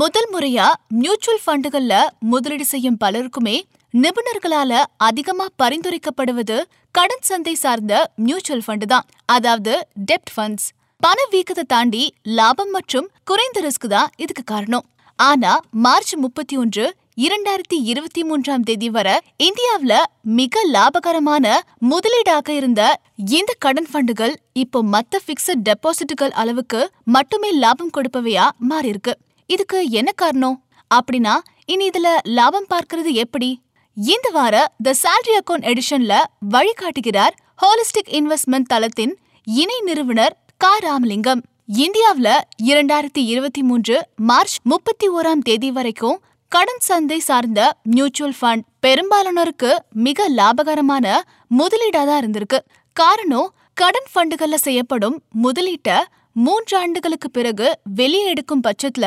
முதல் முறையா மியூச்சுவல் ஃபண்டுகள்ல முதலீடு செய்யும் பலருக்குமே நிபுணர்களால அதிகமா பரிந்துரைக்கப்படுவது கடன் சந்தை சார்ந்த மியூச்சுவல் ஃபண்டு தான். அதாவது டெப்ட் ஃபண்ட்ஸ் பண வீக்கத்தை தாண்டி லாபம் மற்றும் குறைந்த ரிஸ்க் தான் இதுக்கு காரணம். ஆனா மார்ச் முப்பத்தி ஒன்று இரண்டாயிரத்தி இருபத்தி மூன்றாம் தேதி வரை இந்தியாவுல மிக லாபகரமான முதலீடாக இருந்த இந்த கடன் ஃபண்டுகள் இப்போ மத்த பிக்சட் டெபாசிட்டுகள் அளவுக்கு மட்டுமே லாபம் கொடுப்பவையா மாறியிருக்கு. இதுக்கு என்ன காரணம்? அப்படின்னா இனி இதுல லாபம் பார்க்கறது எப்படி? இந்த வார த சேலரி அக்கவுண்ட் எடிஷன்ல வழிகாட்டுகிறார் ஹோலிஸ்டிக் இன்வெஸ்ட்மெண்ட் தளத்தின் இணை நிறுவனர் கா. ராமலிங்கம். இந்தியாவுல இரண்டாயிரத்தி இருபத்தி மூன்று மார்ச் முப்பத்தி ஓராம் தேதி வரைக்கும் கடன் சந்தை சார்ந்த மியூச்சுவல் ஃபண்ட் பெரும்பாலானோருக்கு மிக லாபகரமான முதலீடா தான் இருந்திருக்கு. காரணம் கடன் ஃபண்டுகள்ல செய்யப்படும் முதலீட்ட மூன்று ஆண்டுகளுக்கு பிறகு வெளியே எடுக்கும் பட்சத்துல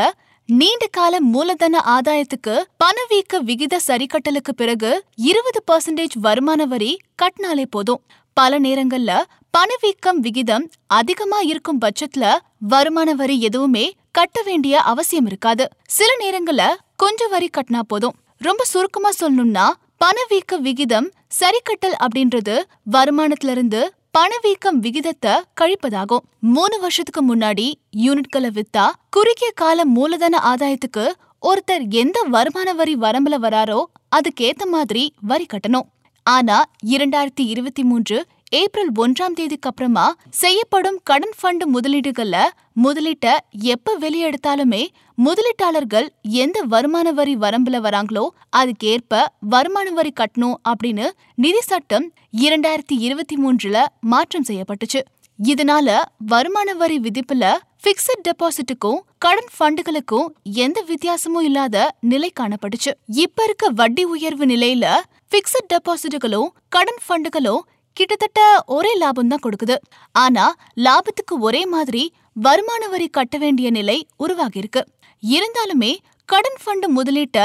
நீண்ட கால மூலதன ஆதாயத்துக்கு பணவீக்க விகித சரிக்கட்டலுக்கு பிறகு இருபது பர்சன்டேஜ் வருமான வரி கட்டினாலே போதும். பல நேரங்கள்ல பணவீக்கம் விகிதம் அதிகமா இருக்கும் பட்சத்துல வருமான வரி எதுவுமே கட்ட வேண்டிய அவசியம் இருக்காது. சில நேரங்கள்ல கொஞ்சம் வரி கட்டினா போதும். ரொம்ப சுருக்கமா சொல்லணும்னா பணவீக்க விகிதம் சரிக்கட்டல் அப்படின்றது வருமானத்துல இருந்து பணவீக்கம் விகிதத்தை கழிப்பதாகும். மூணு வருஷத்துக்கு முன்னாடி யூனிட்களை வித்தா குறுகிய கால மூலதன ஆதாயத்துக்கு ஒருத்தர் எந்த வருமான வரி வரம்புல வராரோ அதுக்கேத்த மாதிரி வரி கட்டணும். ஆனா இரண்டாயிரத்தி இருபத்தி மூன்று ஏப்ரல் ஒன்றாம் தேதிக்கு அப்புறமா செய்யப்படும் கடன் ஃபண்டு முதலீடுகள்ல முதலீட்ட எப்ப வெளியெடுத்தாலுமே முதலீட்டாளர்கள் எந்த வருமான வரி வரம்புல வராங்களோ அதுக்கேற்ப வருமான வரி கட்டணும் அப்படின்னு நிதி சட்டம் இரண்டாயிரத்தி இருபத்தி மூன்றுல மாற்றம் செய்யப்பட்டுச்சு. இதனால வருமான வரி விதிப்புல பிக்சட் டெபாசிட்டுக்கும் கடன் ஃபண்டுகளுக்கும் எந்த வித்தியாசமும் இல்லாத நிலை காணப்பட்டுச்சு. இப்ப இருக்க வட்டி உயர்வு நிலையில பிக்சட் டெபாசிட்டுகளும் கடன் ஃபண்டுகளும் கிட்டத்தட்ட ஒரே லாபம் தான் கொடுக்குது. ஆனா லாபத்துக்கு ஒரே மாதிரி வருமான வரி கட்ட வேண்டிய நிலை உருவாகியிருக்கு. இருந்தாலுமே கடன் ஃபண்டு முதலீட்ட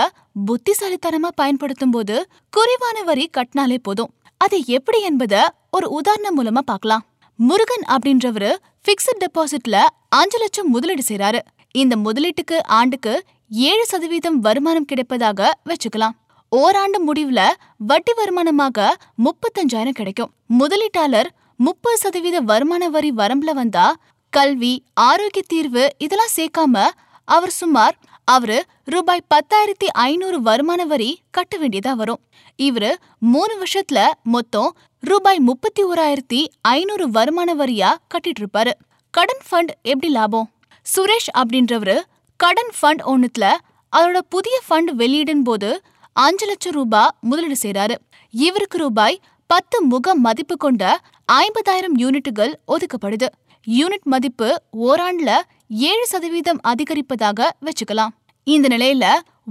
புத்திசாலித்தனமா பயன்படுத்தும் போது குறைவான வரி கட்டினாலே போதும். அது எப்படி என்பத ஒரு உதாரணம் மூலமா பார்க்கலாம். முருகன் அப்படின்றவரு பிக்சட் டெபாசிட்ல அஞ்சு லட்சம் முதலீடு செய்றாரு. இந்த முதலீட்டுக்கு ஆண்டுக்கு ஏழு சதவீதம் வருமானம் கிடைப்பதாக வச்சுக்கலாம். ஓராண்டு முடிவுல வட்டி வருமானமாக முப்பத்தஞ்சாயிரம் கிடைக்கும். முதலீட்டாளர் முப்பது சதவீத வருமான வரி வரம்புல வந்தா கல்வி ஆரோக்கிய தீர்வு இதெல்லாம் சேர்க்காம அவர் சுமார் அவரு ரூபாய் பத்தாயிரத்தி ஐநூறு வருமான வரி கட்ட வேண்டியதா வரும். இவரு மூணு வருஷத்துல மொத்தம் ரூபாய் முப்பத்தி ஓராயிரத்தி ஐநூறு வருமான வரியா கட்டிட்டு இருப்பாரு. கடன் ஃபண்ட் எப்படி லாபம்? சுரேஷ் அப்படின்றவரு கடன் ஃபண்ட் ஒன்னுத்துல அவரோட புதிய ஃபண்ட் வெளியிடும் போது அஞ்சு லட்சம் ரூபாய் முதலீடு செய்றாரு. இவருக்கு ரூபாய் பத்து முக மதிப்பு கொண்ட ஐம்பதாயிரம் யூனிட்டுகள் ஒதுக்கப்படுது. யூனிட் மதிப்பு ஓராண்டுல ஏழு சதவீதம் அதிகரிப்பதாக வச்சுக்கலாம். இந்த நிலையில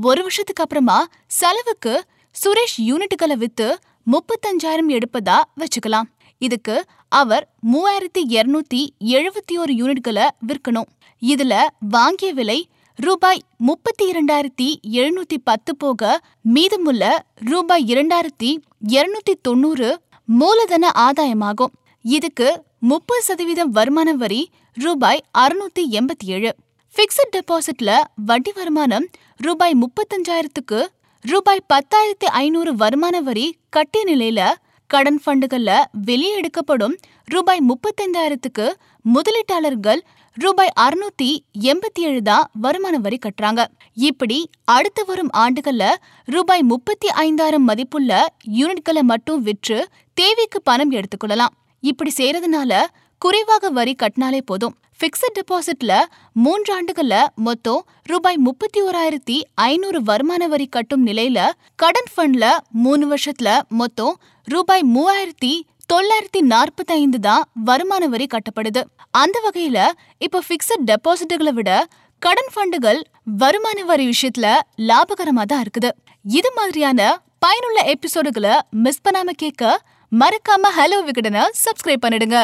ஒரு வருஷத்துக்கு அப்புறமா செலவுக்கு சுரேஷ் யூனிட்டுகளை வித்து முப்பத்தஞ்சாயிரம் எடுப்பதா வச்சுக்கலாம். இதுக்கு அவர் மூவாயிரத்தி இருநூத்தி எழுபத்தி ஒரு யூனிட்களை விற்கணும். இதுல வாங்கிய விலை ரூபாய் முப்பத்தி இரண்டாயிரத்தி எழுநூத்தி பத்து போக மீதமுள்ள ரூபாய் இரண்டாயிரத்தி இருநூத்தி தொண்ணூறு மூலதன ஆதாயமாகும். இதுக்கு முப்பது சதவீதம் வருமான வரி ரூபாய் அறுநூத்தி எண்பத்தி ஏழு. பிக்சட் டெபாசிட்ல வட்டி வருமானம் ரூபாய் முப்பத்தஞ்சாயிரத்துக்கு ரூபாய் பத்தாயிரத்தி ஐநூறு வருமான வரி கட்டிய நிலையில கடன் ஃபண்டுகள்ல வெளியே எடுக்கப்படும் ரூபாய் முப்பத்தைந்தாயிரத்துக்கு முதலீட்டாளர்கள் ரூபாய் அறுநூத்தி எண்பத்தி ஏழு தான் வருமான வரி கட்டுறாங்க. இப்படி அடுத்து வரும் ஆண்டுகள்ல ரூபாய் முப்பத்தி ஐந்தாயிரம் மதிப்புள்ள யூனிட்களை மட்டும் விற்று தேவைக்கு பணம் எடுத்துக்கொள்ளலாம். இப்படி செய்யறதுனால குறைவாக வரி கட்டினாலே போதும். பிக்சட் டெபாசிட்ல மூன்று ஆண்டுகள்ல மொத்தம் ரூபாய் முப்பத்தி ஓராயிரத்தி ஐநூறு வருமான வரி கட்டும் நிலையில கடன் ஃபண்ட்ல மூணு வருஷத்துல மொத்தம் ரூபாய் மூவாயிரத்தி தொள்ளாயிரத்தி நாற்பத்தி ஐந்து தான் வருமான வரி கட்டப்படுது. அந்த வகையில இப்ப பிக்சட் டெபாசிட்டுகளை விட கடன் ஃபண்டுகள் வருமான வரி விஷயத்துல லாபகரமா தான் இருக்குது. இது மாதிரியான பயனுள்ள எபிசோடுகளை மிஸ் பண்ணாம கேட்க மறக்காம ஹலோ விகடனை சப்ஸ்கிரைப் பண்ணிடுங்க.